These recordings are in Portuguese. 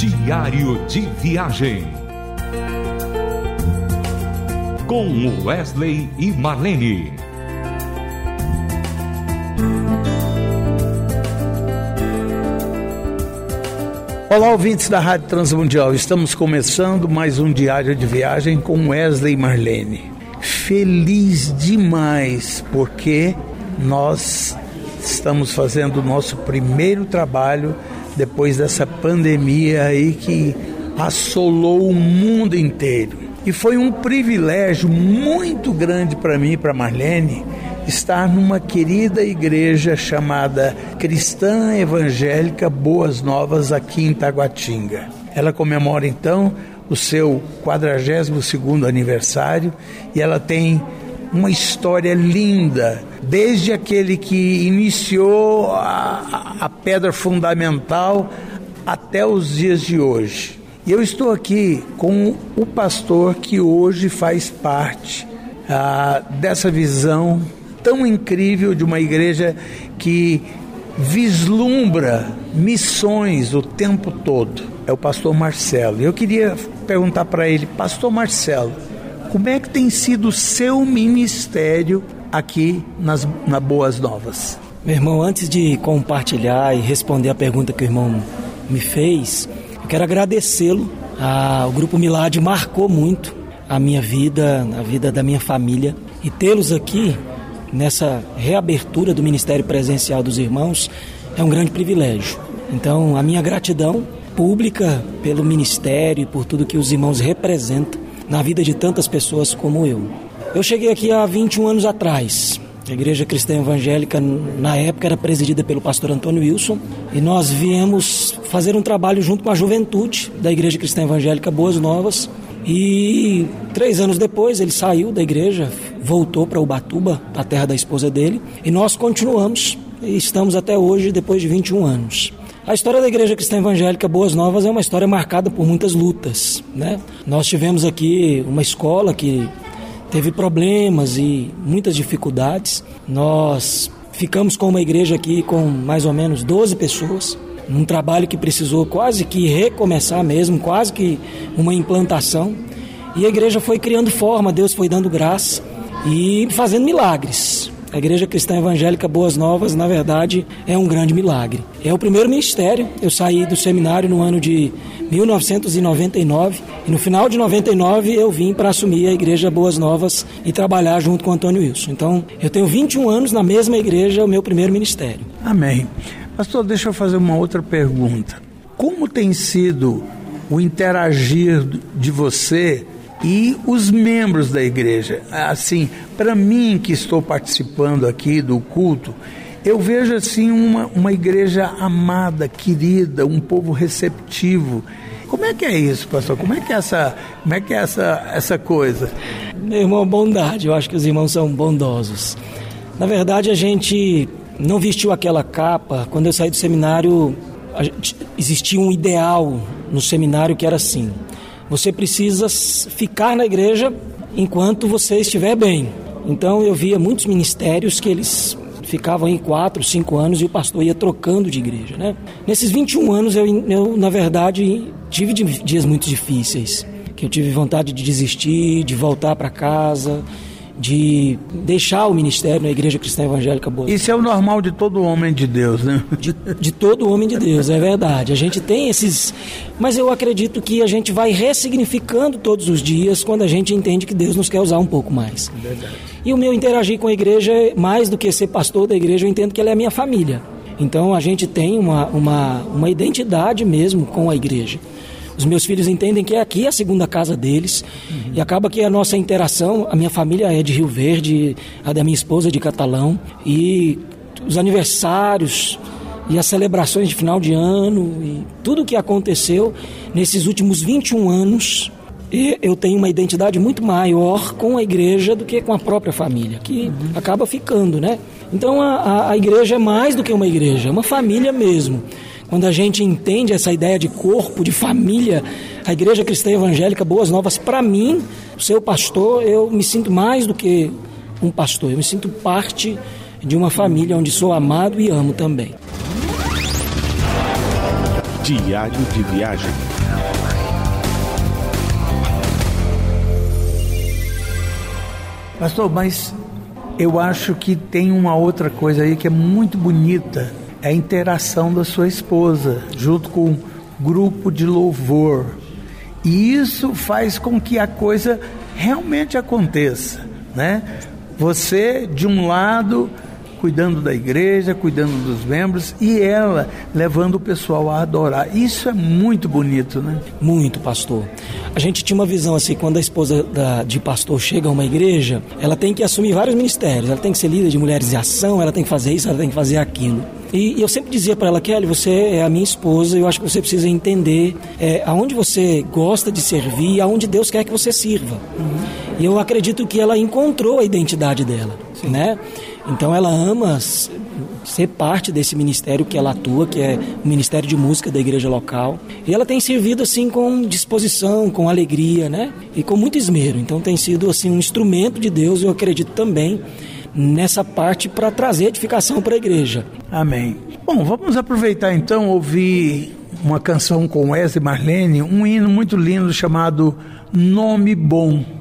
Diário de Viagem. Com Wesley e Marlene. Olá, ouvintes da Rádio Transmundial. Estamos começando mais um diário de viagem com Wesley e Marlene. Feliz demais porque nós estamos fazendo o nosso primeiro trabalho depois dessa pandemia aí que assolou o mundo inteiro. E foi um privilégio muito grande para mim e para Marlene estar numa querida igreja chamada Cristã Evangélica Boas Novas aqui em Taguatinga. Ela comemora então o seu 42º aniversário e ela tem uma história linda, desde aquele que iniciou a, a pedra fundamental até os dias de hoje. E eu estou aqui com o pastor que hoje faz parte ah, dessa visão tão incrível de uma igreja que vislumbra missões o tempo todo. É o pastor Marcelo. Eu queria perguntar para ele, pastor Marcelo, como é que tem sido o seu ministério aqui nas, na Boas Novas? Meu irmão, antes de compartilhar e responder a pergunta que o irmão me fez, eu quero agradecê-lo. Ah, o Grupo Milad marcou muito a minha vida, a vida da minha família. E tê-los aqui nessa reabertura do Ministério Presencial dos Irmãos é um grande privilégio. Então, a minha gratidão pública pelo ministério e por tudo que os irmãos representam na vida de tantas pessoas como eu. Eu cheguei aqui há 21 anos atrás. A Igreja Cristã Evangélica, na época, era presidida pelo pastor Antônio Wilson e nós viemos fazer um trabalho junto com a juventude da Igreja Cristã Evangélica Boas Novas. E três anos depois ele saiu da igreja, voltou para Ubatuba, a terra da esposa dele, e nós continuamos e estamos até hoje, depois de 21 anos. A história da Igreja Cristã Evangélica Boas Novas é uma história marcada por muitas lutas. Né? Nós tivemos aqui uma escola que teve problemas e muitas dificuldades. Nós ficamos com uma igreja aqui com mais ou menos 12 pessoas, num trabalho que precisou quase que recomeçar mesmo, quase que uma implantação. E a igreja foi criando forma, Deus foi dando graça e fazendo milagres. A Igreja Cristã Evangélica Boas Novas, na verdade, é um grande milagre. É o primeiro ministério. Eu saí do seminário no ano de 1999 e no final de 99 eu vim para assumir a Igreja Boas Novas e trabalhar junto com Antônio Wilson. Então, eu tenho 21 anos na mesma igreja, o meu primeiro ministério. Amém. Pastor, deixa eu fazer uma outra pergunta. Como tem sido o interagir de você e os membros da igreja. Assim, para mim que estou participando aqui do culto, eu vejo assim uma, uma igreja amada, querida, um povo receptivo. Como é que é isso, pastor? Como é que é essa, como é que é essa, essa coisa? Meu irmão, bondade. Eu acho que os irmãos são bondosos. Na verdade, a gente não vestiu aquela capa. Quando eu saí do seminário, existia um ideal no seminário que era assim: você precisa ficar na igreja enquanto você estiver bem. Então eu via muitos ministérios que eles ficavam em quatro, cinco anos e o pastor ia trocando de igreja, né? Nesses 21 anos eu, eu na verdade tive dias muito difíceis, que eu tive vontade de desistir, de voltar para casa, de deixar o ministério na Igreja Cristã Evangélica Boa. Isso é o normal de todo homem de Deus, né? De, de todo homem de Deus, é verdade. A gente tem esses. Mas eu acredito que a gente vai ressignificando todos os dias quando a gente entende que Deus nos quer usar um pouco mais. É verdade. E o meu interagir com a igreja, mais do que ser pastor da igreja, eu entendo que ela é a minha família. Então a gente tem uma, uma, uma identidade mesmo com a igreja. Os meus filhos entendem que aqui é a segunda casa deles uhum. e acaba que a nossa interação, a minha família é de Rio Verde, a da minha esposa é de Catalão e os aniversários e as celebrações de final de ano e tudo o que aconteceu nesses últimos 21 anos eu tenho uma identidade muito maior com a igreja do que com a própria família, que uhum. acaba ficando, né? Então a, a, a igreja é mais do que uma igreja, é uma família mesmo. Quando a gente entende essa ideia de corpo, de família, a Igreja Cristã Evangélica Boas Novas, para mim, seu pastor, eu me sinto mais do que um pastor, eu me sinto parte de uma família onde sou amado e amo também. Diário de Viagem. Pastor, mas eu acho que tem uma outra coisa aí que é muito bonita, a interação da sua esposa, junto com o grupo de louvor. E isso faz com que a coisa realmente aconteça, né? Você, de um lado, cuidando da igreja, cuidando dos membros e ela levando o pessoal a adorar. Isso é muito bonito, né? Muito, pastor. A gente tinha uma visão assim, quando a esposa da, de pastor chega a uma igreja, ela tem que assumir vários ministérios. Ela tem que ser líder de mulheres de ação, ela tem que fazer isso, ela tem que fazer aquilo. E, eu sempre dizia para ela, Kelly, você é a minha esposa eu acho que você precisa entender é, aonde você gosta de servir e aonde Deus quer que você sirva. Uhum. E eu acredito que ela encontrou a identidade dela, Sim. né? Então ela ama ser parte desse ministério que ela atua, que é o Ministério de Música da igreja local. E ela tem servido assim com disposição, com alegria, né? E com muito esmero. Então tem sido assim um instrumento de Deus, eu acredito também nessa parte para trazer edificação para a igreja. Amém. Bom, vamos aproveitar então ouvir uma canção com Wesley Marlene, um hino muito lindo chamado Nome Bom.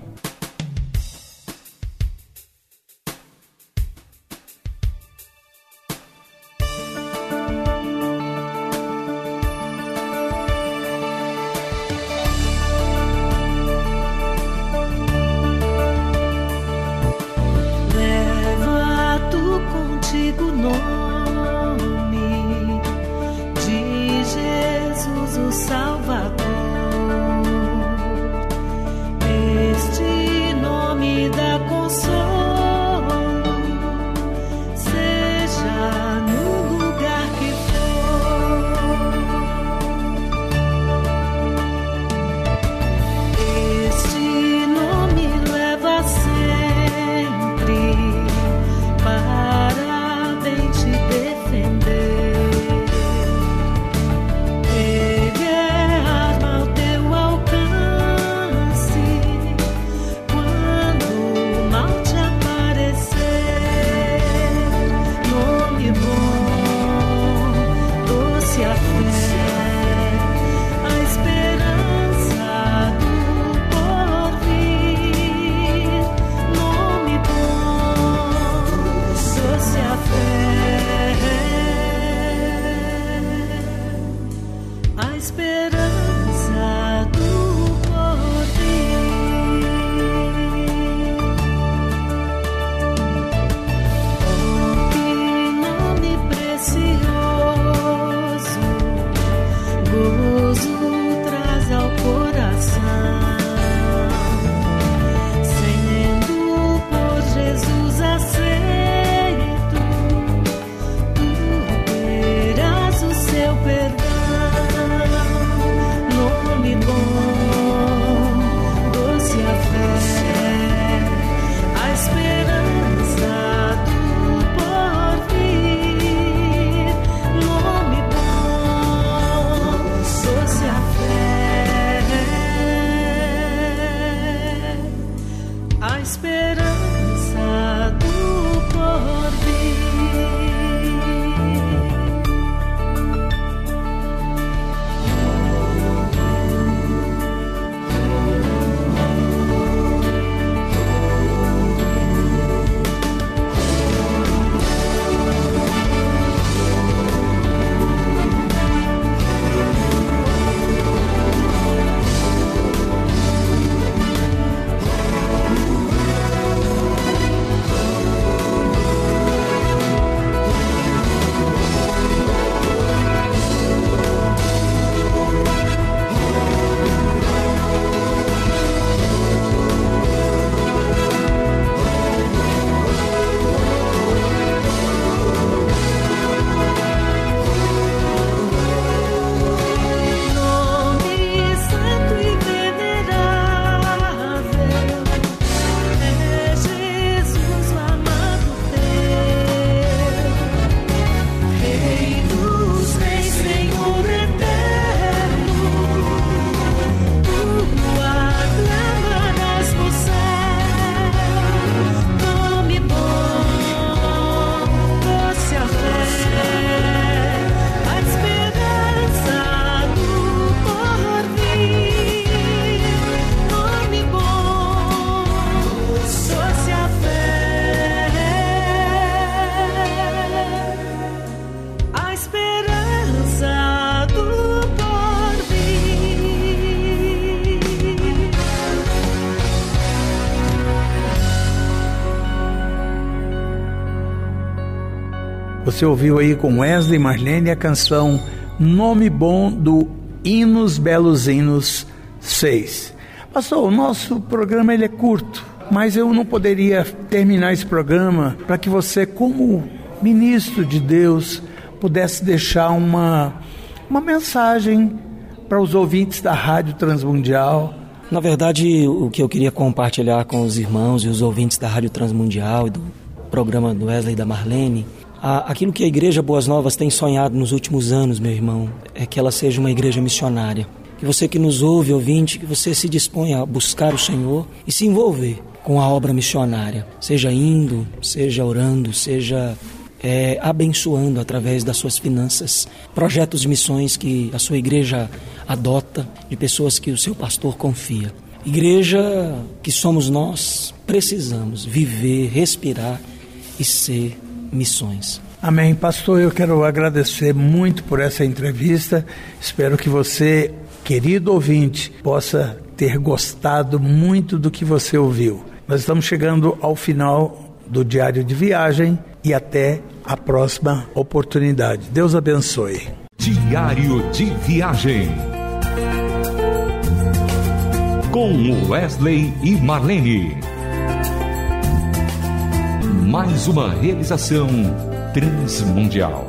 esperança do porvir. Você ouviu aí com Wesley Marlene a canção Nome Bom do Hinos Belos Hinos 6. Pastor, o nosso programa ele é curto, mas eu não poderia terminar esse programa para que você, como ministro de Deus, pudesse deixar uma, uma mensagem para os ouvintes da Rádio Transmundial. Na verdade, o que eu queria compartilhar com os irmãos e os ouvintes da Rádio Transmundial e do programa do Wesley e da Marlene, aquilo que a Igreja Boas Novas tem sonhado nos últimos anos, meu irmão, é que ela seja uma igreja missionária. Que você que nos ouve, ouvinte, que você se disponha a buscar o Senhor e se envolver com a obra missionária, seja indo, seja orando, seja é, abençoando através das suas finanças projetos de missões que a sua igreja adota, de pessoas que o seu pastor confia. Igreja que somos nós, precisamos viver, respirar e ser missões. Amém. Pastor, eu quero agradecer muito por essa entrevista. Espero que você, querido ouvinte, possa ter gostado muito do que você ouviu. Nós estamos chegando ao final do Diário de Viagem e até a próxima oportunidade. Deus abençoe. Diário de Viagem. Com Wesley e Marlene. Mais uma realização transmundial.